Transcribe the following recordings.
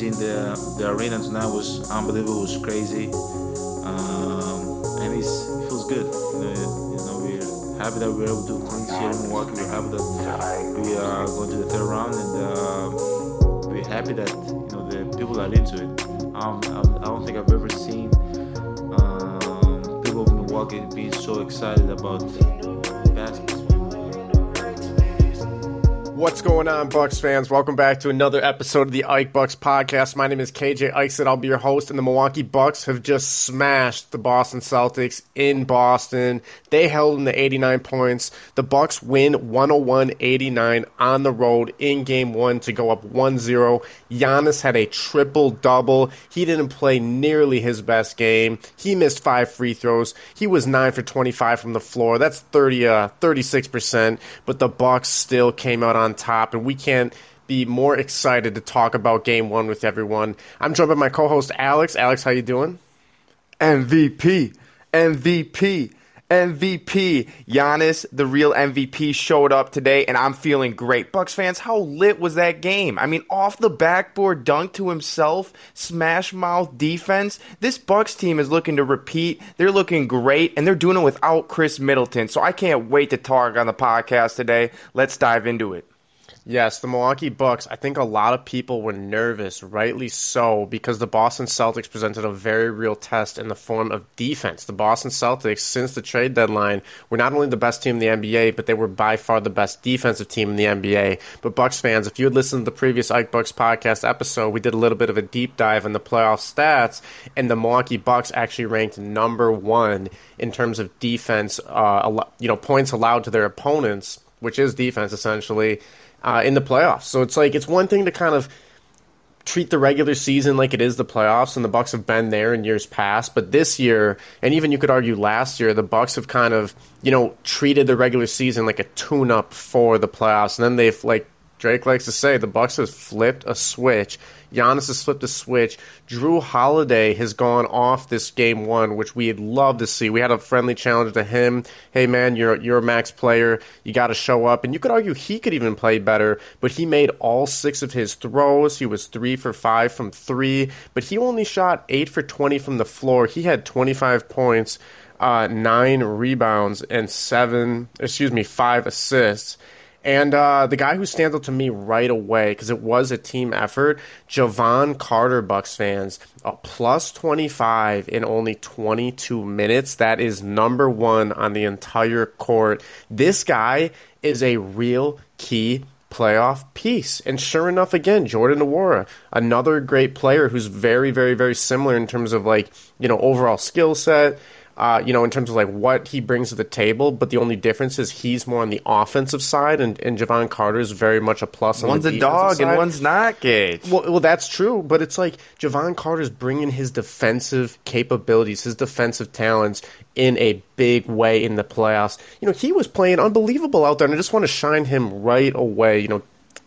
in the the arena tonight was unbelievable. It was crazy, um, and it feels good. You know, we're happy that we're able to clinch here in Milwaukee. We're happy that we are going to the third round, and uh, we're happy that you know the people are into it. Um, I don't think I've ever seen um, people in Milwaukee be so excited about What's going on, Bucks fans? Welcome back to another episode of the Ike Bucks podcast. My name is KJ Ikeson. I'll be your host, and the Milwaukee Bucks have just smashed the Boston Celtics in Boston. They held them to 89 points. The Bucks win 101-89 on the road in Game One to go up 1-0. Giannis had a triple double. He didn't play nearly his best game. He missed five free throws. He was nine for 25 from the floor. That's 30, uh, 36 percent. But the Bucks still came out on on top, and we can't be more excited to talk about Game One with everyone. I'm joined by my co-host Alex. Alex, how you doing? MVP, MVP. MVP. Giannis, the real MVP, showed up today, and I'm feeling great. Bucks fans, how lit was that game? I mean, off the backboard dunk to himself, smash mouth defense. This Bucks team is looking to repeat. They're looking great, and they're doing it without Khris Middleton. So I can't wait to talk on the podcast today. Let's dive into it. Yes, the Milwaukee Bucks. I think a lot of people were nervous, rightly so, because the Boston Celtics presented a very real test in the form of defense. The Boston Celtics, since the trade deadline, were not only the best team in the NBA, but they were by far the best defensive team in the NBA. But Bucks fans, if you had listened to the previous Ike Bucks podcast episode, we did a little bit of a deep dive in the playoff stats, and the Milwaukee Bucks actually ranked number one in terms of defense, uh, you know, points allowed to their opponents, which is defense essentially uh, in the playoffs. So it's like it's one thing to kind of treat the regular season like it is the playoffs and the bucks have been there in years past but this year and even you could argue last year the bucks have kind of you know treated the regular season like a tune up for the playoffs and then they've like Drake likes to say the Bucks have flipped a switch. Giannis has flipped a switch. Jrue Holiday has gone off this game one, which we'd love to see. We had a friendly challenge to him. Hey man, you're you're a max player. You got to show up. And you could argue he could even play better, but he made all six of his throws. He was three for five from three, but he only shot eight for twenty from the floor. He had twenty five points. Uh, nine rebounds and seven, excuse me, five assists. And uh, the guy who stands out to me right away, because it was a team effort, Jevon Carter, Bucks fans, a plus 25 in only 22 minutes. That is number one on the entire court. This guy is a real key playoff piece. And sure enough, again, Jordan Nwora, another great player who's very, very, very similar in terms of like, you know, overall skill set uh, you know, in terms of like what he brings to the table. But the only difference is he's more on the offensive side, and, and Jevon Carter is very much a plus. On one's a dog side. and one's not, Gage. Well, well, that's true, but it's like Jevon Carter's bringing his defensive capabilities, his defensive talents in a big way in the playoffs. You know, he was playing unbelievable out there, and I just want to shine him right away. You know,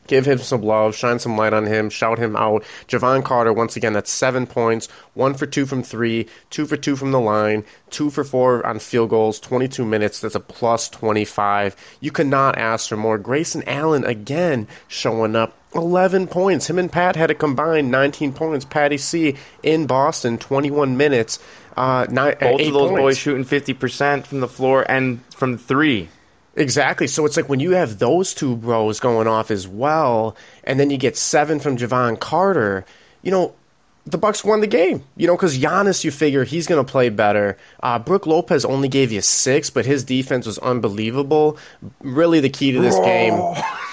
give him some love, shine some light on him, shout him out. Jevon Carter, once again, that's seven points, one for two from three, two for two from the line, two for four on field goals, 22 minutes. That's a plus 25. You could not ask for more. Grayson Allen, again, showing up. 11 points. Him and Pat had a combined 19 points. Patty C in Boston, 21 minutes. Uh, nine, Both of those points. boys shooting 50% from the floor and from three. Exactly. So it's like when you have those two bros going off as well, and then you get seven from Jevon Carter, you know, the Bucks won the game. You know, because Giannis, you figure he's going to play better. Uh, Brook Lopez only gave you six, but his defense was unbelievable. Really, the key to this game.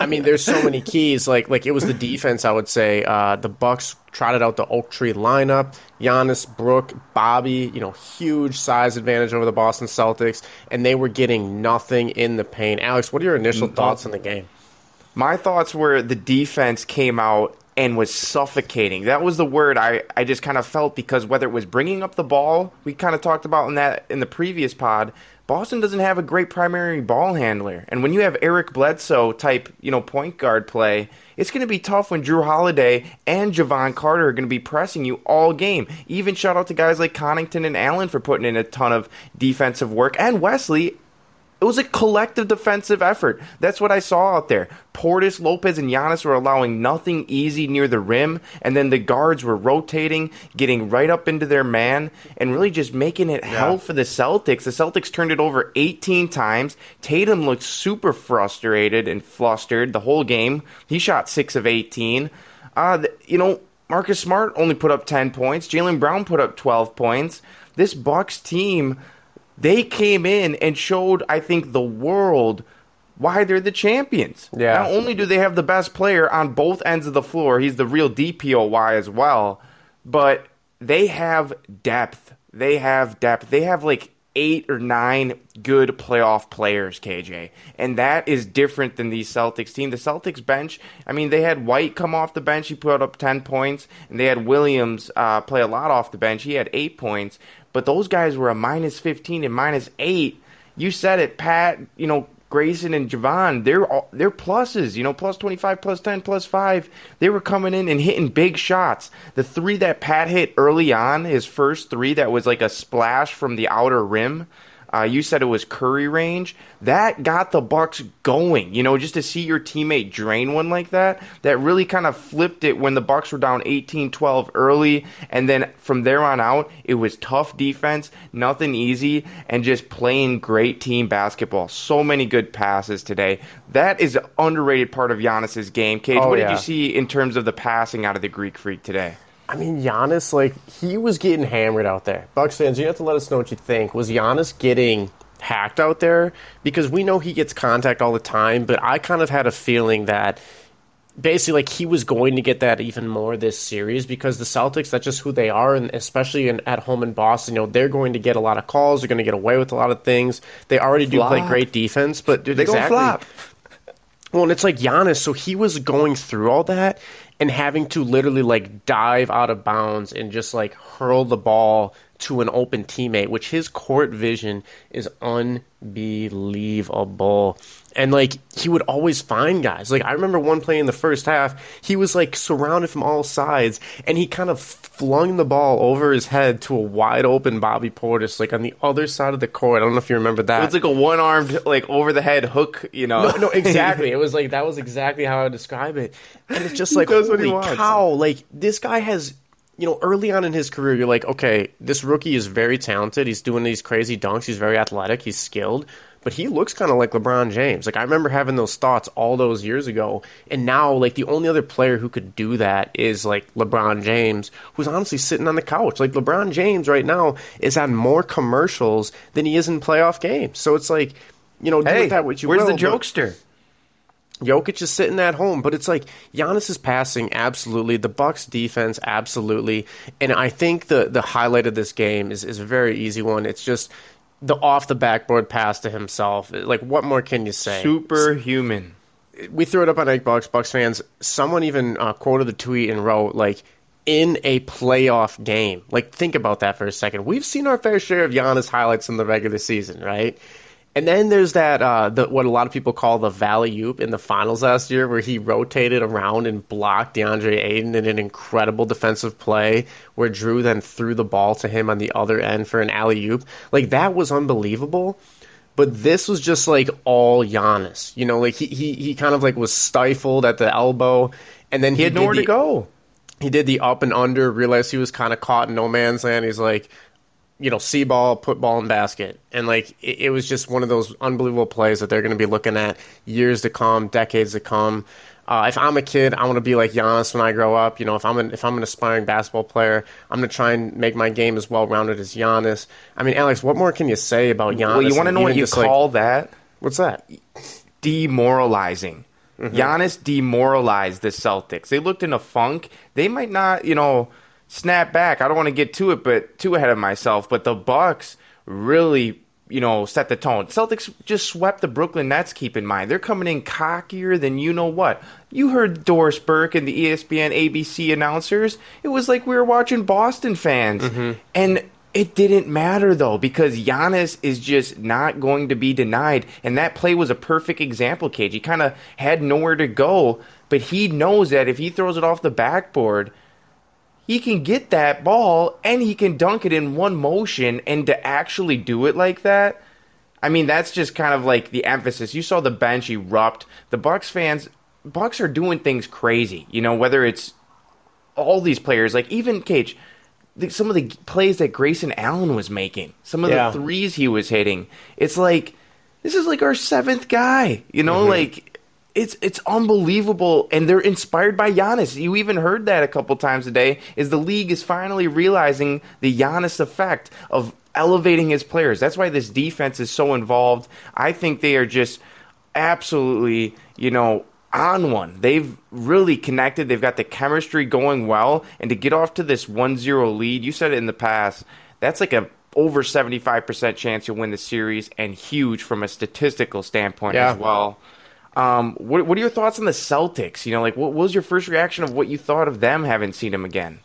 I mean, there's so many keys. Like, like it was the defense. I would say uh, the Bucks trotted out the Oak Tree lineup. Giannis, Brook, Bobby. You know, huge size advantage over the Boston Celtics, and they were getting nothing in the paint. Alex, what are your initial mm, thoughts on the game? My thoughts were the defense came out and was suffocating. That was the word I, I just kind of felt because whether it was bringing up the ball, we kind of talked about in that in the previous pod, Boston doesn't have a great primary ball handler. And when you have Eric Bledsoe type, you know, point guard play, it's going to be tough when Jrue Holiday and Jevon Carter are going to be pressing you all game. Even shout out to guys like Connaughton and Allen for putting in a ton of defensive work and Wesley It was a collective defensive effort. That's what I saw out there. Portis, Lopez, and Giannis were allowing nothing easy near the rim, and then the guards were rotating, getting right up into their man, and really just making it hell for the Celtics. The Celtics turned it over 18 times. Tatum looked super frustrated and flustered the whole game. He shot 6 of 18. Uh, you know, Marcus Smart only put up 10 points. Jaylen Brown put up 12 points. This Bucks team they came in and showed, I think, the world why they're the champions. Yeah. Not only do they have the best player on both ends of the floor, he's the real DPOY as well, but they have depth. They have depth. They have like eight or nine good playoff players, KJ. And that is different than the Celtics team. The Celtics bench, I mean, they had White come off the bench. He put up 10 points. And they had Williams uh, play a lot off the bench. He had eight points but those guys were a minus 15 and minus 8. You said it, Pat, you know, Grayson and Jevon, they're all, they're pluses, you know, plus 25, plus 10, plus 5. They were coming in and hitting big shots. The three that Pat hit early on, his first three that was like a splash from the outer rim, uh, you said it was Curry range. That got the Bucks going. You know, just to see your teammate drain one like that, that really kind of flipped it when the Bucks were down 18-12 early, and then from there on out, it was tough defense, nothing easy, and just playing great team basketball. So many good passes today. That is an underrated part of Giannis's game. Cage, Oh, what yeah. did you see in terms of the passing out of the Greek Freak today? I mean, Giannis, like, he was getting hammered out there. Bucks fans, you have to let us know what you think. Was Giannis getting hacked out there? Because we know he gets contact all the time, but I kind of had a feeling that basically, like, he was going to get that even more this series because the Celtics, that's just who they are, and especially in, at home in Boston, you know, they're going to get a lot of calls, they're going to get away with a lot of things. They already do play great defense, but They gonna exactly. flop. Well, and it's like Giannis, so he was going through all that and having to literally like dive out of bounds and just like hurl the ball to an open teammate, which his court vision is unbelievable. And like he would always find guys. Like I remember one play in the first half, he was like surrounded from all sides and he kind of flung the ball over his head to a wide open Bobby Portis, like on the other side of the court. I don't know if you remember that. It was like a one-armed, like over the head hook. You know, No, no, exactly. it was like that was exactly how I would describe it. And it's just like does what he holy cow! Like this guy has, you know, early on in his career, you're like, okay, this rookie is very talented. He's doing these crazy dunks. He's very athletic. He's skilled. But he looks kind of like LeBron James. Like I remember having those thoughts all those years ago, and now like the only other player who could do that is like LeBron James, who's honestly sitting on the couch. Like LeBron James right now is on more commercials than he is in playoff games. So it's like, you know, do hey, with that what you where's will, the but- jokester? Jokic is sitting at home, but it's like Giannis is passing absolutely, the Bucks defense absolutely, and I think the the highlight of this game is is a very easy one. It's just the off the backboard pass to himself. Like what more can you say? Superhuman. we threw it up on Egg Bucks, Bucks fans. Someone even uh, quoted the tweet and wrote like. In a playoff game, like think about that for a second. We've seen our fair share of Giannis highlights in the regular season, right? And then there's that uh, the, what a lot of people call the Valley Oop in the finals last year, where he rotated around and blocked DeAndre Ayton in an incredible defensive play, where Jrue then threw the ball to him on the other end for an alley oop. Like that was unbelievable. But this was just like all Giannis, you know, like he he, he kind of like was stifled at the elbow, and then He had did nowhere the- to go. he did the up and under, realized he was kind of caught in no man's land. He's like, you know, see ball, put ball in basket. And like, it, it was just one of those unbelievable plays that they're going to be looking at years to come, decades to come. Uh, if I'm a kid, I want to be like Giannis when I grow up. You know, if I'm an, if I'm an aspiring basketball player, I'm going to try and make my game as well rounded as Giannis. I mean, Alex, what more can you say about Giannis? Well, you want to know what you just, like- call that? what's that? Demoralizing. Mm-hmm. Giannis demoralized the Celtics. They looked in a funk. They might not, you know, snap back. I don't want to get to it, but too ahead of myself. But the Bucks really, you know, set the tone. Celtics just swept the Brooklyn Nets. Keep in mind, they're coming in cockier than you know what. You heard Doris Burke and the ESPN ABC announcers. It was like we were watching Boston fans, mm-hmm. and it didn't matter though because Giannis is just not going to be denied, and that play was a perfect example. Cage, he kind of had nowhere to go, but he knows that if he throws it off the backboard, he can get that ball and he can dunk it in one motion. And to actually do it like that, I mean, that's just kind of like the emphasis. You saw the bench erupt. The Bucks fans, Bucks are doing things crazy. You know, whether it's all these players, like even Cage, some of the plays that Grayson Allen was making, some of Yeah. the threes he was hitting. It's like this is like our seventh guy. You know, mm-hmm. like it's it's unbelievable, and they're inspired by Giannis. You even heard that a couple times today. Is the league is finally realizing the Giannis effect of elevating his players. That's why this defense is so involved. I think they are just absolutely, you know, on one. They've really connected. They've got the chemistry going well, and to get off to this 1-0 lead, you said it in the past. That's like a over 75% chance you'll win the series and huge from a statistical standpoint Yeah. as well. Um, what, what are your thoughts on the Celtics? You know, like what, what was your first reaction of what you thought of them having seen him again?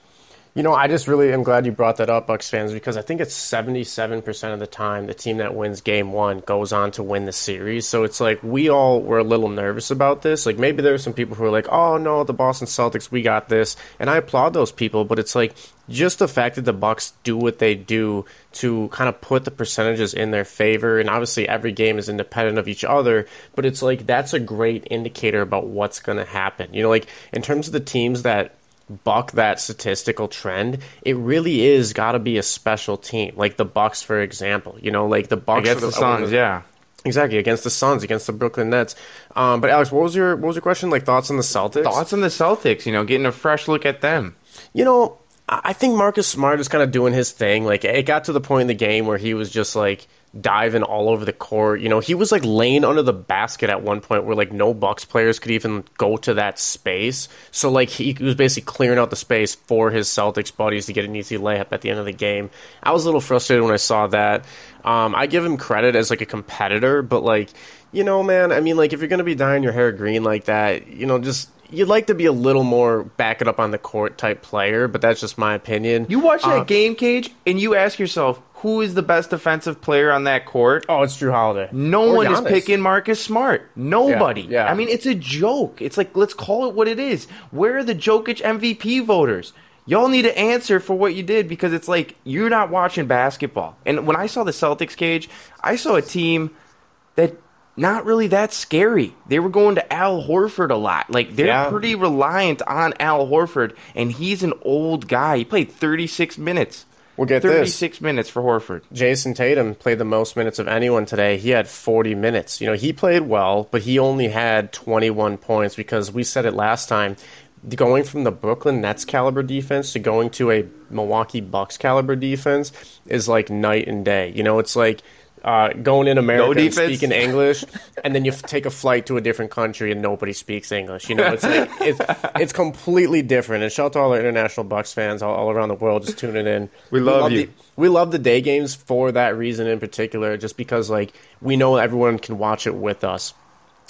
You know, I just really am glad you brought that up, Bucks fans, because I think it's 77% of the time the team that wins game one goes on to win the series. So it's like we all were a little nervous about this. Like maybe there were some people who were like, oh no, the Boston Celtics, we got this. And I applaud those people, but it's like just the fact that the Bucks do what they do to kind of put the percentages in their favor. And obviously every game is independent of each other, but it's like that's a great indicator about what's going to happen. You know, like in terms of the teams that buck that statistical trend, it really is got to be a special team, like the Bucks, for example. You know, like the Bucks Against are the Suns, yeah. exactly against the Suns, against the Brooklyn Nets. Um, but Alex, what was your what was your question? Like thoughts on the Celtics? Thoughts on the Celtics, you know, getting a fresh look at them. You know, I think Marcus Smart is kind of doing his thing. Like it got to the point in the game where he was just like diving all over the court. You know, he was like laying under the basket at one point where like no Bucks players could even go to that space. So like he was basically clearing out the space for his Celtics buddies to get an easy layup at the end of the game. I was a little frustrated when I saw that. Um, I give him credit as like a competitor, but like you know, man, I mean, like if you're gonna be dyeing your hair green like that, you know, just you'd like to be a little more back it up on the court type player, but that's just my opinion. You watch that Uh, game, Cage, and you ask yourself, who is the best defensive player on that court? Oh, it's Jrue Holiday. No Or one is picking Marcus Smart. Nobody. Yeah, yeah. I mean, it's a joke. It's like, let's call it what it is. Where are the Jokic MVP voters? Y'all need to answer for what you did because it's like you're not watching basketball. And when I saw the Celtics cage, I saw a team that not really that scary. They were going to Al Horford a lot. Like they're Yeah. pretty reliant on Al Horford, and he's an old guy. He played 36 minutes. Well, get this. 36 minutes for Horford. Jayson Tatum played the most minutes of anyone today. He had 40 minutes. You know, he played well, but he only had 21 points because we said it last time. Going from the Brooklyn Nets caliber defense to going to a Milwaukee Bucks caliber defense is like night and day. You know, it's like uh, going in America and speaking English, and then you f- take a flight to a different country and nobody speaks English. You know, it's like, it's it's completely different. And shout out to all our international Bucks fans all, all around the world just tuning in. We love you. the- we love the day games for that reason in particular, just because like we know everyone can watch it with us.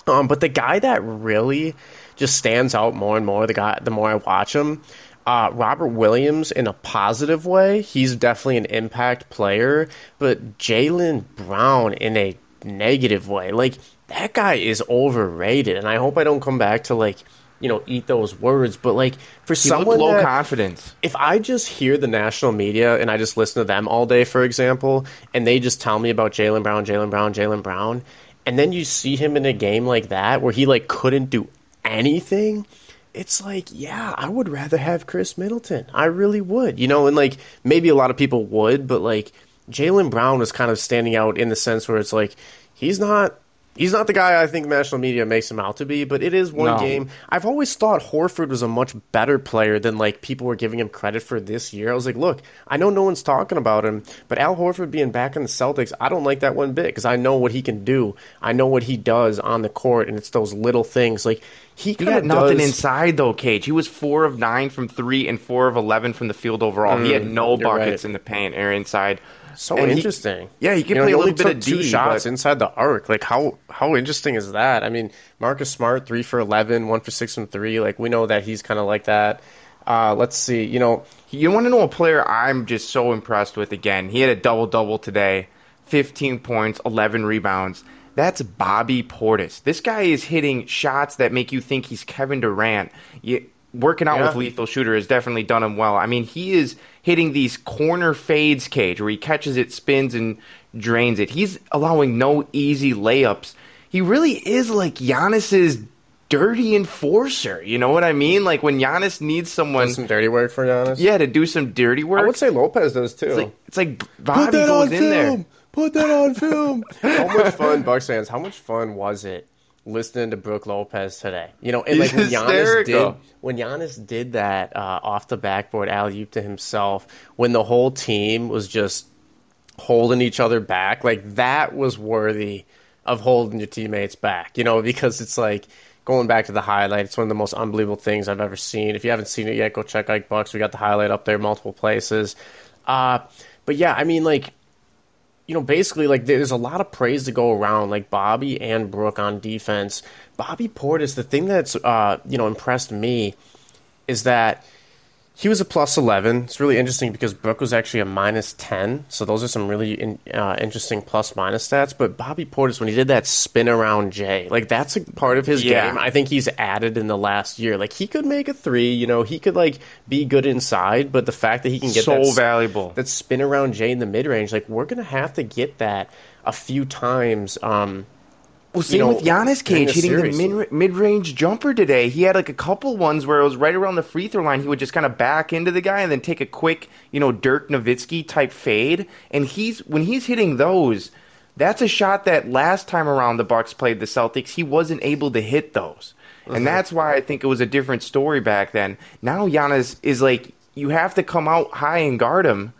Um, but the guy that really just stands out more and more, the guy the more I watch him, uh, Robert Williams in a positive way, he's definitely an impact player. But Jaylen Brown in a negative way, like that guy is overrated, and I hope I don't come back to like you know eat those words, but like for He someone low that- confidence. if I just hear the national media and I just listen to them all day, for example, and they just tell me about Jaylen Brown, Jaylen Brown, Jaylen Brown, and then you see him in a game like that where he like couldn't do anything, it's like, yeah, I would rather have Khris Middleton. I really would. You know, and like maybe a lot of people would, but like Jaylen Brown was kind of standing out in the sense where it's like he's not He's not the guy I think national media makes him out to be, but it is one No. game. I've always thought Horford was a much better player than like people were giving him credit for this year. I was like, look, I know no one's talking about him, but Al Horford being back in the Celtics, I don't like that one bit because I know what he can do. I know what he does on the court, and it's those little things like he He got nothing does, inside though, Cage. He was four of nine from three and four of eleven from the field overall. he had no Mm, buckets right. in the paint or inside. So And he- interesting. yeah, he can You know, play a only little bit of two D, shots but- inside the arc. Like how how interesting is that? I mean, Marcus Smart three for eleven, one for six from three. Like we know that he's kind of like that. Uh, let's see. You know, You want to know a player I'm just so impressed with again? He had a double double today, 15 points, 11 rebounds. That's Bobby Portis. This guy is hitting shots that make you think he's Kevin Durant. You, working out Yeah. with lethal shooter has definitely done him well. I mean, he is hitting these corner fades, cage, where he catches it, spins, and drains it. He's allowing no easy layups. He really is like Giannis's dirty enforcer. You know what I mean? Like when Giannis needs someone, Some dirty work for Giannis. yeah, to do some dirty work. I would say Lopez does too. it's like, it's like Bobby goes in there. Put that on film. how much fun, Bucks fans? How much fun was it listening to Brook Lopez today? You know, and like when Giannis did when Giannis did that uh, off the backboard alley oop to himself, when the whole team was just holding each other back, like that was worthy of holding your teammates back. You know, because it's like. Going back to the highlight, it's one of the most unbelievable things I've ever seen. If you haven't seen it yet, go check Ike Bucks. We got the highlight up there multiple places. Uh, but yeah, I mean, like, you know, basically, like, there's a lot of praise to go around, like Bobby and Brook on defense. Bobby Portis, the thing that's, uh, you know, impressed me is that he was a plus 11. It's really interesting because Brook was actually a minus 10. So those are some really in, uh, interesting plus minus stats. But Bobby Portis, when he did that spin around Jay, like, that's a part of his Yeah. game. I think he's added in the last year. Like, he could make a three, you know, he could, like, be good inside. But the fact that he can get So that, valuable. that spin around Jay in the mid range, like we're gonna have to get that a few times. Um, Well, same know, with Giannis Cage hitting series. the mid mid range jumper today. He had like a couple ones where it was right around the free throw line. He would just kind of back into the guy and then take a quick, you know, Dirk Nowitzki type fade. And he's when he's hitting those, that's a shot that last time around the Bucks played the Celtics, he wasn't able to hit those. And uh-huh. that's why I think it was a different story back then. Now Giannis is like you have to come out high and guard him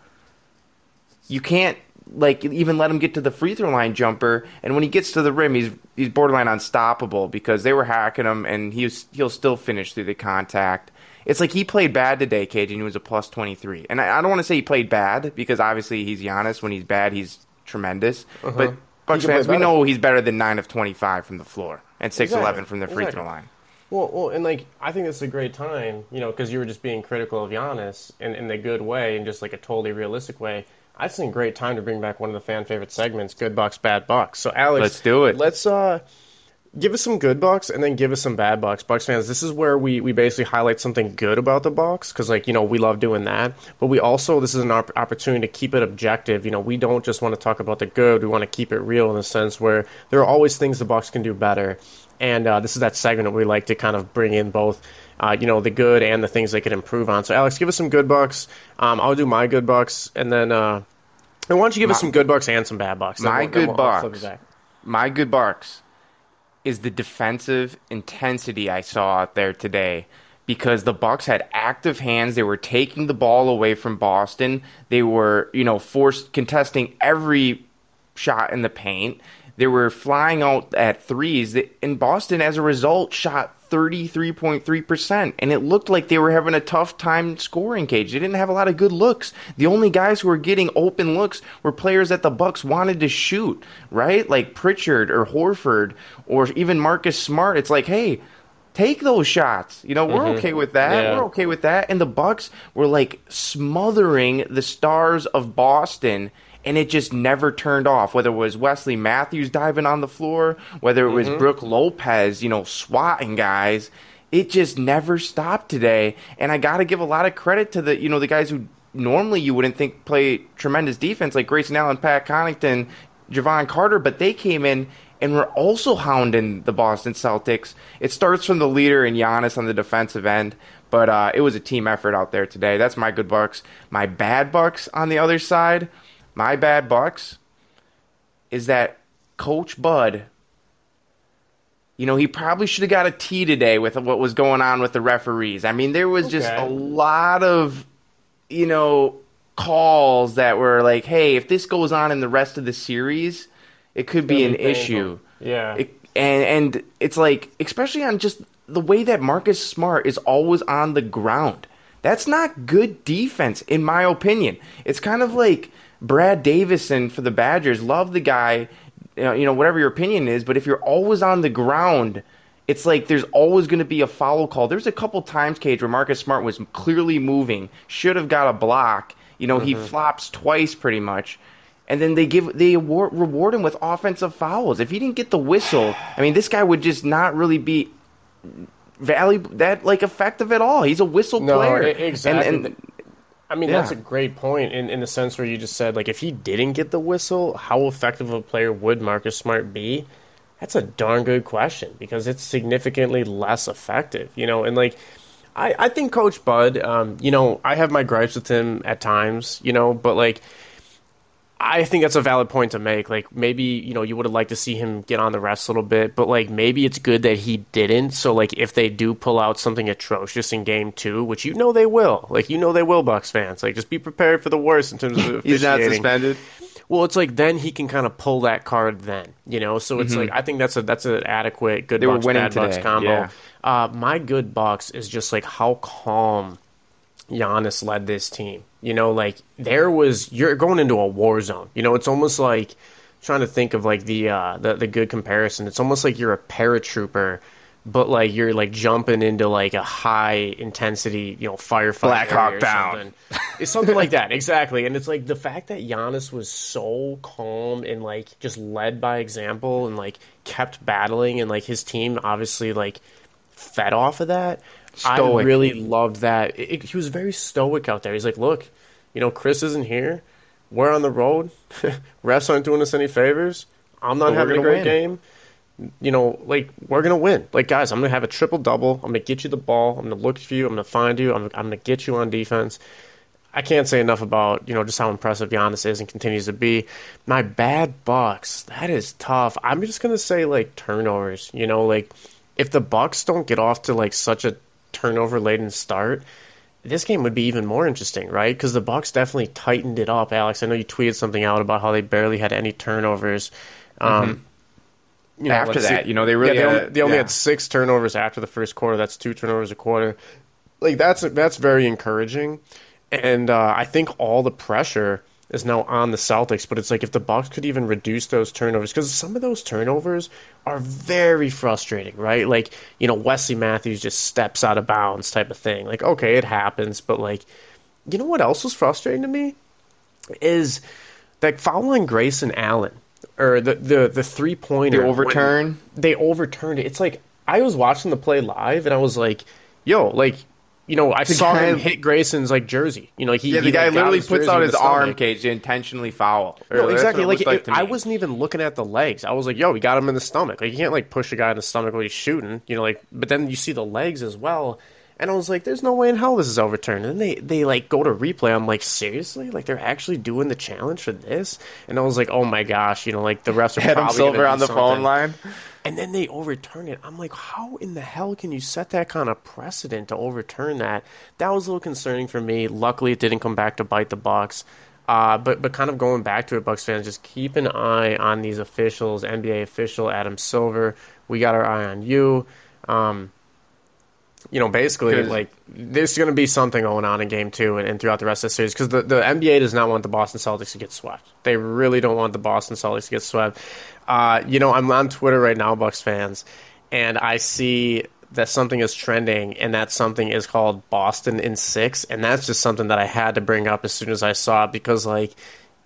you can't like even let him get to the free throw line jumper. And when he gets to the rim, he's he's borderline unstoppable because they were hacking him, and he was, he'll still finish through the contact. It's like he played bad today, Cage, and he was a plus twenty three. And I, I don't want to say he played bad because obviously he's Giannis. When he's bad, he's tremendous. Uh-huh. But Bucks fans, we know he's better than nine of twenty five from the floor and six eleven Exactly. from the free Exactly. throw line. well, well, and like I think this is a great time, you know, because you were just being critical of Giannis in, in a good way and just like a totally realistic way. I think great time to bring back one of the fan favorite segments, Good Bucks, Bad Bucks. So Alex, Let's do it. Let's uh give us some good bucks and then give us some bad bucks. Bucks fans, this is where we, we basically highlight something good about the Bucks because, like, you know, we love doing that. But we also, this is an op- opportunity to keep it objective. You know, we don't just want to talk about the good. We want to keep it real in the sense where there are always things the Bucks can do better. And uh, this is that segment we like to kind of bring in both, uh, you know, the good and the things they could improve on. So, Alex, give us some good bucks. Um, I'll do my good bucks, and then uh, and why don't you give us some good bucks and some bad bucks? My we'll- good we'll- bucks. my good barks is the defensive intensity I saw out there today because the Bucks had active hands. They were taking the ball away from Boston. They were, you know, forced contesting every shot in the paint. They were flying out at threes. And Boston, as a result, shot 33.3%. And it looked like they were having a tough time scoring cage. They didn't have a lot of good looks. The only guys who were getting open looks were players that the Bucks wanted to shoot, right? Like Pritchard or Horford or even Marcus Smart. It's like, hey, take those shots. You know, we're mm-hmm. okay with that. Yeah. We're okay with that. And the Bucks were like smothering the stars of Boston and it just never turned off. Whether it was Wesley Matthews diving on the floor, whether it was Brook Lopez, you know, swatting guys, it just never stopped today. And I got to give a lot of credit to the, you know, the guys who normally you wouldn't think play tremendous defense, like Grayson Allen, Pat Connaughton, Jevon Carter, but they came in and were also hounding the Boston Celtics. It starts from the leader and Giannis on the defensive end, but uh, it was a team effort out there today. That's my good Bucks. My bad Bucks on the other side, my bad Bucks is that Coach Bud. You know, he probably should have got a T today with what was going on with the referees. I mean, there was just a lot of, you know, calls that were like, hey, if this goes on in the rest of the series, it could be an painful. issue. Yeah. It, and and it's like, especially on just the way that Marcus Smart is always on the ground. That's not good defense, in my opinion. It's kind of like Brad Davison for the Badgers. Love the guy, you know, you know, whatever your opinion is, but if you're always on the ground, it's like there's always going to be a foul call. There's a couple times, Cage, where Marcus Smart was clearly moving, should have got a block. You know, he mm-hmm. flops twice pretty much. And then they give they award, reward him with offensive fouls. If he didn't get the whistle, I mean, this guy would just not really be valuable, that like effective at all. He's a whistle No, player. e- exactly. And, and I mean, Yeah. that's a great point in, in the sense where you just said, like, if he didn't get the whistle, how effective of a player would Marcus Smart be? That's a darn good question because it's significantly less effective, you know. And like, I, I think Coach Bud, um, you know, I have my gripes with him at times, you know, but like, I think that's a valid point to make. Like maybe you know you would have liked to see him get on the refs a little bit, but like maybe it's good that he didn't. So like if they do pull out something atrocious in game two, which you know they will, like you know they will, Bucks fans, like just be prepared for the worst in terms of he's not suspended. Well, it's like then he can kind of pull that card then, you know. So it's like I think that's a that's an adequate good Mm-hmm. They were Bucks winning bad Bucks combo. yeah. Uh, my good Bucks is just like how calm Giannis led this team. You know, like there was you're going into a war zone. You know, it's almost like trying to think of like the uh the, the good comparison. It's almost like you're a paratrooper, but like you're like jumping into like a high intensity, you know, firefight. Black Hawk Down. something. It's something like that, exactly. And it's like the fact that Giannis was so calm and like just led by example and like kept battling and like his team obviously like fed off of that. I really loved that. It, it- he was very stoic out there. He's like, look, you know, Chris isn't here. We're on the road. Refs aren't doing us any favors. I'm not But having a great win. game. You know, like we're gonna win. Like guys, I'm gonna have a triple double. I'm gonna get you the ball. I'm gonna look for you. I'm gonna find you. I'm, I'm gonna get you on defense. I can't say enough about you know just how impressive Giannis is and continues to be. My bad Bucks, that is tough. I'm just gonna say like turnovers. You know, like if the Bucks don't get off to like such a turnover laden start, this game would be even more interesting, right? Because the Bucks definitely tightened it up. Alex, I know you tweeted something out about how they barely had any turnovers. Um, you know, After that, see- you know, they really yeah, they, had- only, they only yeah. had six turnovers after the first quarter. That's two turnovers a quarter. Like that's that's very encouraging, and uh, I think all the pressure is now on the Celtics. But it's like if the Bucks could even reduce those turnovers, because some of those turnovers are very frustrating, right? Like you know Wesley Matthews just steps out of bounds type of thing. Like okay, it happens, but like you know what else was frustrating to me is that following and Allen or the the the three pointer The overturn? they overturned it. It's like I was watching the play live and I was like, yo, like you know, I saw guy- him hit Grayson's like jersey. You know, like he Yeah, the he, guy like, literally puts out his arm cage to intentionally foul. No, exactly. it Like, it- I wasn't even looking at the legs. I was like, "Yo, he got him in the stomach." Like, you can't like push a guy in the stomach while he's shooting. You know, like. But then you see the legs as well, and I was like, "There's no way in hell this is overturned." And then they they like go to replay. I'm like, seriously? Like they're actually doing the challenge for this? And I was like, "Oh my gosh!" You know, like the refs are Adam probably Silver on the something. phone line. And then they overturn it. I'm like, how in the hell can you set that kind of precedent to overturn that? That was a little concerning for me. Luckily, it didn't come back to bite the Bucks. Uh, but but kind of going back to it, Bucks fans, just keep an eye on these officials. NBA official Adam Silver, we got our eye on you. Um, you know, basically, like there's going to be something going on in Game Two and, and throughout the rest of the series because the, the NBA does not want the Boston Celtics to get swept. They really don't want the Boston Celtics to get swept. Uh, you know, I'm on Twitter right now, Bucks fans, and I see that something is trending, and that something is called Boston in six, and that's just something that I had to bring up as soon as I saw it because, like,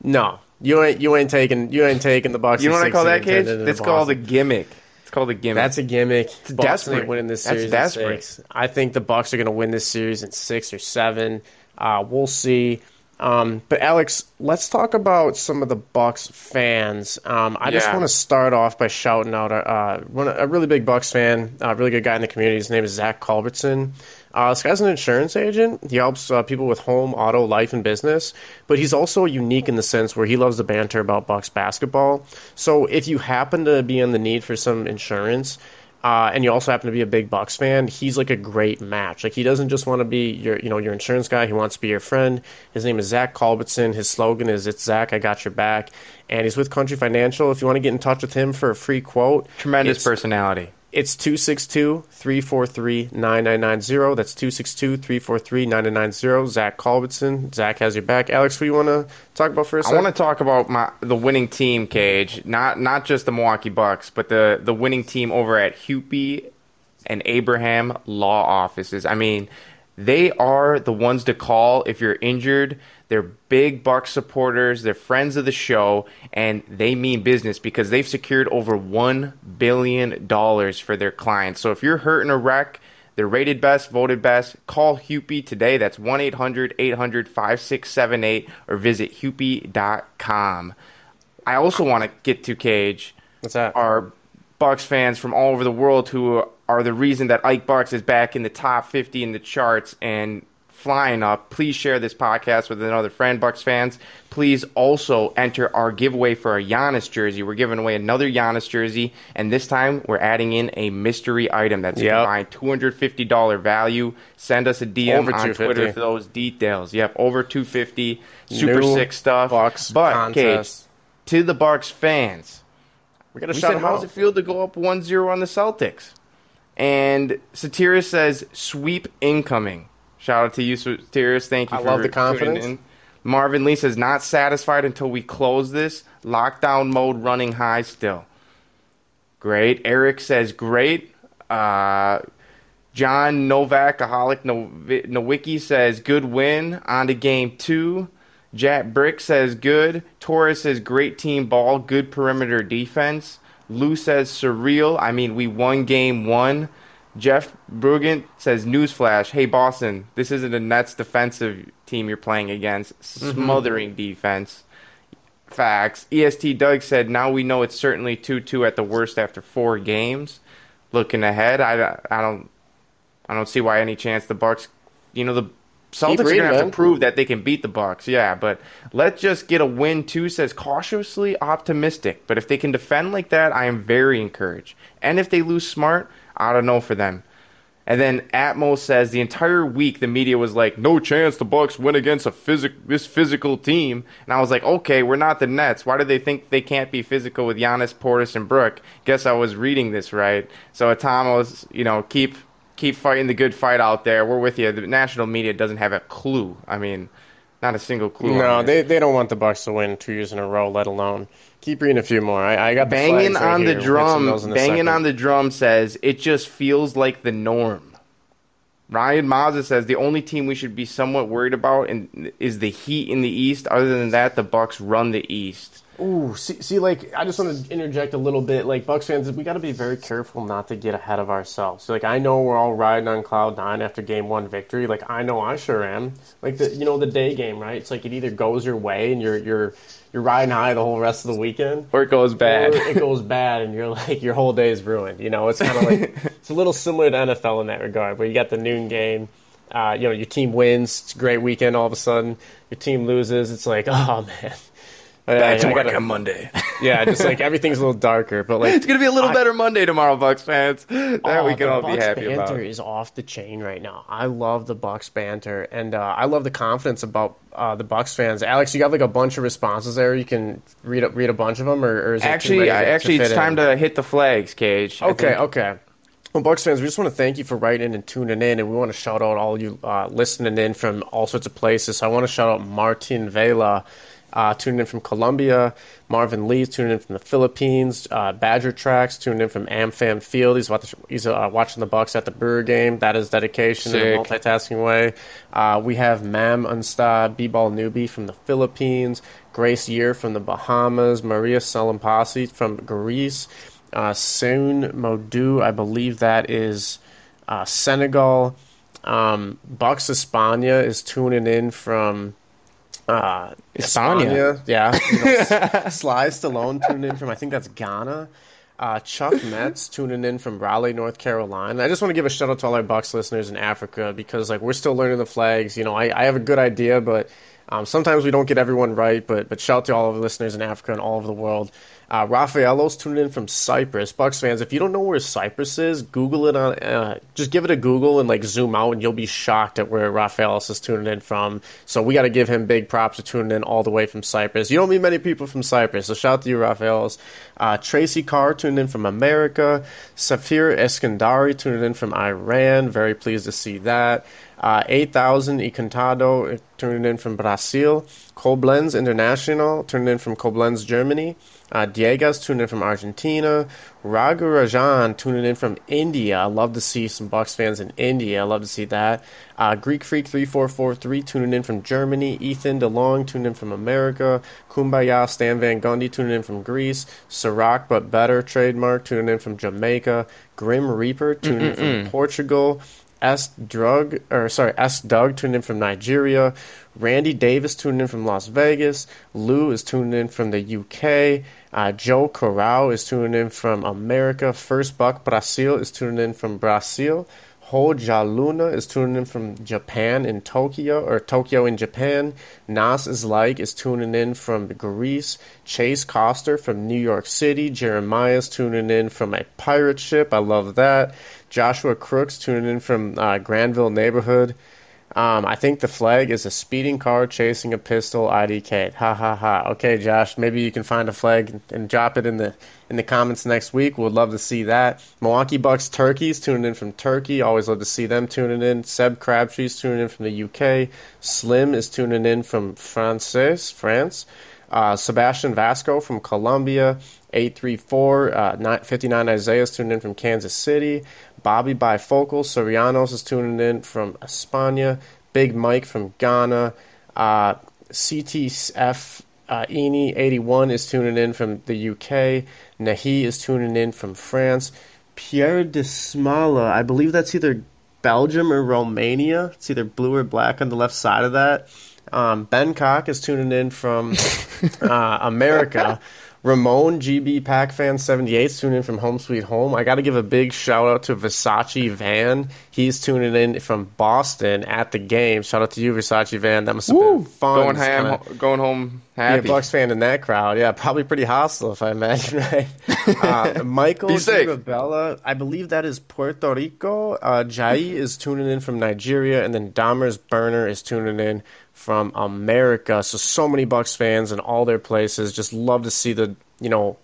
no, you ain't you ain't taking you ain't taking the Bucks. You know what I call that, Cage? It's called a gimmick. It's called a gimmick. That's a gimmick. Boston desperate. ain't winning this That's series. desperate. In six. I think the Bucks are going to win this series in six or seven. Uh, we'll see. Um, but Alex, let's talk about some of the Bucks fans. Um, I just want to start off by shouting out a, uh, one, a really big Bucks fan, a really good guy in the community. His name is Zach Culbertson. Uh, this guy's an insurance agent. He helps uh, people with home, auto, life, and business. But he's also unique in the sense where he loves the banter about Bucks basketball. So if you happen to be in the need for some insurance, uh, and you also happen to be a big Bucks fan, he's like a great match. Like he doesn't just want to be your, you know, your insurance guy. He wants to be your friend. His name is Zach Culbertson. His slogan is "It's Zach, I got your back." And he's with Country Financial. If you want to get in touch with him for a free quote, Tremendous it's- personality. 262-343-9990. That's 262-343-9990. Zach Culbertson. Zach has your back. Alex, who you want to talk about first? I want to talk about my the winning team, Cage. Not not just the Milwaukee Bucks, but the the winning team over at Hupy and Abraham Law Offices. I mean, they are the ones to call if you're injured. They're big Bucks supporters. They're friends of the show, and they mean business because they've secured over one billion dollars for their clients. So if you're hurt in a wreck, They're rated best, voted best. Call Hupy today. That's 1 800 800 5678 or visit Hupy.com. I also want to get to Cage. What's that? Our Bucks fans from all over the world who are the reason that Ike Bucks is back in the top 50 in the charts and flying up. Please share this podcast with another friend, Bucks fans. Please also enter our giveaway for a Giannis jersey. We're giving away another Giannis jersey, and this time we're adding in a mystery item that's Yep. a combined $250 value. Send us a DM Over on Twitter for those details. Yep, over 250 Super New sick stuff. Bucks but contest. to the Bucks fans, We got to we shout said, how's out. it feel to go up 1-0 on the Celtics? And Satiris says, sweep incoming. Shout out to you, Satiris. Thank you I for love the confidence. in. Marvin Lee says, not satisfied until we close this. Lockdown mode running high still. Great. Eric says, great. Uh, John Novak, Aholic Nowicki says, good win. On to game two. Jack Brick says, good. Torres says, great team ball, good perimeter defense. Lou says, surreal. I mean, we won game one. Jeff Brugant says, newsflash. Hey, Boston, this isn't a Nets defensive team you're playing against. Mm-hmm. Smothering defense. Facts. EST Doug said, now we know it's certainly 2 2 at the worst after four games. Looking ahead, I, I don't I don't see why any chance the Bucks, you know, the Celtics are gonna have man. to prove that they can beat the Bucks. Yeah, but let's just get a win. Too says cautiously optimistic, but if they can defend like that, I am very encouraged. And if they lose smart, I don't know for them. And then Atmos says the entire week the media was like, "No chance the Bucks win against a physic this physical team." And I was like, "Okay, we're not the Nets. Why do they think they can't be physical with Giannis, Portis, and Brook?" Guess I was reading this right. So Atmos, you know, keep keep fighting the good fight out there. We're with you. The national media doesn't have a clue. I mean, not a single clue. No, they they don't want the Bucks to win two years in a row, let alone keep reading a few more. I, I got banging flags right on here. the We'll get to drum. those in a Banging on the drum says it just feels like the norm. Ryan Mazza says the only team we should be somewhat worried about in, is the Heat in the East. Other than that, the Bucks run the East. Ooh, see, see, like I just want to interject a little bit. Like Bucks fans, we got to be very careful not to get ahead of ourselves. like I know we're all riding on cloud nine after game one victory. Like I know I sure am. Like the you know the day game, right? It's like it either goes your way and you're you're you're riding high the whole rest of the weekend, Or it goes bad. it goes bad and you're like your whole day is ruined. You know, it's kind of like it's a little similar to NFL in that regard, where you got the noon game. Uh, you know, your team wins. It's a great weekend. All of a sudden, your team loses. It's like, oh man. Back to I work gotta- on Monday. yeah, just like everything's a little darker, but like it's gonna be a little I- better Monday tomorrow, Bucks fans. That oh, we can all be Bucks happy banter about. is off the chain right now. I love the Bucks banter, and uh, I love the confidence about uh, the Bucks fans. Alex, you got like a bunch of responses there. You can read a, read a bunch of them, or, or is it Actually, to- actually, it's fit time to hit the flags, Cage. Okay, okay. Well, Bucks fans, we just want to thank you for writing in and tuning in, and we want to shout out all you uh, listening in from all sorts of places. So I want to shout out Martin Vela, uh, tuning in from Colombia, Marvin Lee tuning in from the Philippines, uh, Badger Tracks tuning in from AmFam Field. He's, watch, he's uh, watching the Bucks at the Brewer game. That is dedication in a multitasking way. Uh, we have Mam Unsta B-Ball Newbie from the Philippines, Grace Year from the Bahamas, Maria Salampasi from Greece, uh, Soon Modu, I believe that is uh, Senegal. Um, Bucks Espana is tuning in from uh. España. Yeah. You know, Sly Stallone tuning in from, I think that's Ghana. Uh, Chuck Metz tuning in from Raleigh, North Carolina. I just want to give a shout out to all our Bucks listeners in Africa because like we're still learning the flags. You know, I, I have a good idea, but um, sometimes we don't get everyone right. But but shout out to all of the listeners in Africa and all over the world. Uh, Rafaelos tuning in from Cyprus. Bucks fans, if you don't know where Cyprus is, Google it on. Uh, just give it a Google and like zoom out, and you'll be shocked at where Rafaelos is tuning in from. So we got to give him big props for tuning in all the way from Cyprus. You don't meet many people from Cyprus, so shout out to you, Rafaelos. Uh, Tracy Carr tuning in from America. Safir Eskandari tuning in from Iran. Very pleased to see that. Uh, 8000 Encantado uh, tuning in from Brazil. Koblenz International tuning in from Koblenz, Germany. Uh, Diegas tuned in from Argentina. Raghu Rajan tuning in from India. I love to see some Bucks fans in India. I love to see that. Uh, Greek Freak 3443 tuning in from Germany. Ethan DeLong tuned in from America. Kumbaya Stan Van Gundy tuning in from Greece. Sirac but better trademark tuning in from Jamaica. Grim Reaper tuning in from Portugal. S. Drug or sorry S. Doug tuned in from Nigeria. Randy Davis tuned in from Las Vegas. Lou is tuned in from the UK. Uh, Joe Corral is tuning in from America. First Buck Brazil is tuning in from Brazil. Ho Luna is tuning in from Japan in Tokyo, or Tokyo in Japan. Nas is like is tuning in from Greece. Chase Coster from New York City. Jeremiah is tuning in from a pirate ship. I love that. Joshua Crooks tuning in from uh, Granville neighborhood. Um, I think the flag is a speeding car chasing a pistol IDK. Ha ha ha. Okay, Josh, maybe you can find a flag and, drop it in the in the comments next week. We'd love to see that. Milwaukee Bucks Turkeys tuning in from Turkey. Always love to see them tuning in. Seb Crabtree's tuning in from the UK. Slim is tuning in from France. France. Uh, Sebastian Vasco from Colombia. 834, uh, 59 Isaiah's tuning in from Kansas City. Bobby Bifocal, Sorianos is tuning in from España. Big Mike from Ghana. Uh, CTF uh, Eni 81 is tuning in from the UK. Nahi is tuning in from France. Pierre de Smala, I believe that's either Belgium or Romania. It's either blue or black on the left side of that. Um, ben Cock is tuning in from uh, America. Ramon GB Pack Fan 78 tuning in from Home Sweet Home. I got to give a big shout out to Versace Van. He's tuning in from Boston at the game. Shout out to you, Versace Van. That must have Woo! been fun. Going, ham, going home happy. Be a Bucks fan in that crowd. Yeah, probably pretty hostile if I imagine. Right. Uh, Michael Bella, I believe that is Puerto Rico. Uh, Jai is tuning in from Nigeria, and then Dahmer's Burner is tuning in from America. So so many Bucks fans in all their places. Just love to see the you know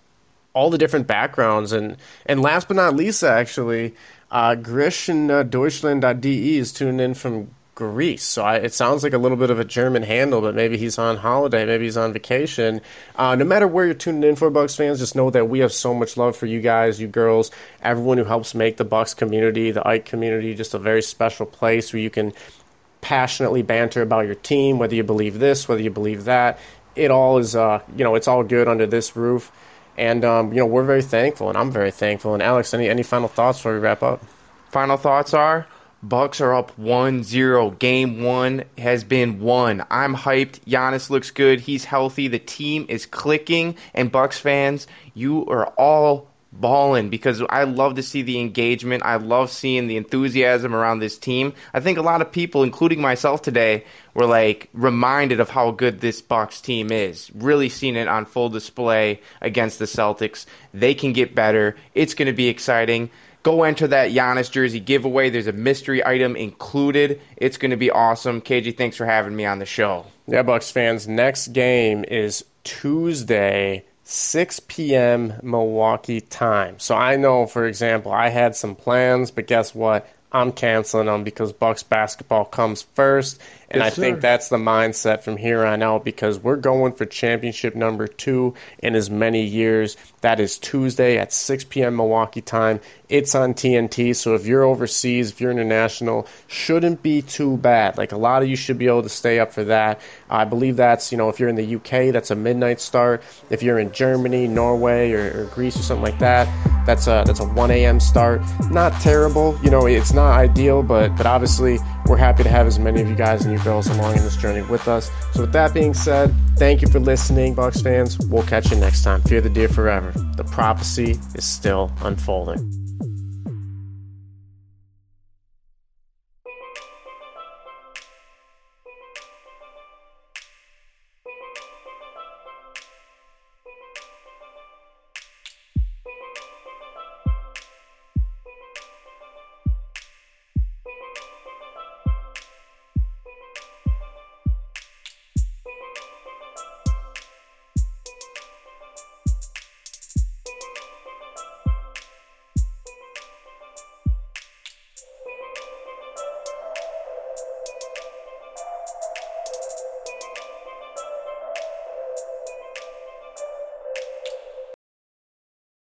all the different backgrounds and and last but not least, actually, uh, uh, Deutschland.de is tuning in from Greece. So I, it sounds like a little bit of a German handle, but maybe he's on holiday, maybe he's on vacation. Uh, no matter where you're tuning in for, Bucks fans, just know that we have so much love for you guys, you girls, everyone who helps make the Bucks community, the Ike community, just a very special place where you can passionately banter about your team, whether you believe this, whether you believe that. It all is, uh, you know, it's all good under this roof. And, um, you know, we're very thankful, and I'm very thankful. And, Alex, any, any final thoughts before we wrap up? Final thoughts are Bucks are up 1-0. Game 1 has been won. I'm hyped. Giannis looks good. He's healthy. The team is clicking. And Bucks fans, you are all balling because I love to see the engagement. I love seeing the enthusiasm around this team. I think a lot of people, including myself today, were like reminded of how good this Bucks team is. Really seeing it on full display against the Celtics. They can get better. It's going to be exciting. Go enter that Giannis jersey giveaway. There's a mystery item included. It's going to be awesome. KG, thanks for having me on the show. Yeah, Bucks fans. Next game is Tuesday, 6 p.m. Milwaukee time. So I know, for example, I had some plans, but guess what? I'm canceling them because Bucks basketball comes first, and yes, I think that's the mindset from here on out because we're going for championship number two in as many years. That is Tuesday at 6 p.m. Milwaukee time. It's on TNT, so if you're overseas, if you're international, shouldn't be too bad. Like a lot of you should be able to stay up for that. I believe that's you know if you're in the UK, that's a midnight start. If you're in Germany, Norway, or, or Greece or something like that, that's a that's a 1 a.m. start. Not terrible, you know, it's not ideal, but but obviously we're happy to have as many of you guys and you girls along in this journey with us. So, with that being said, thank you for listening, Bucks fans. We'll catch you next time. Fear the deer forever. The prophecy is still unfolding.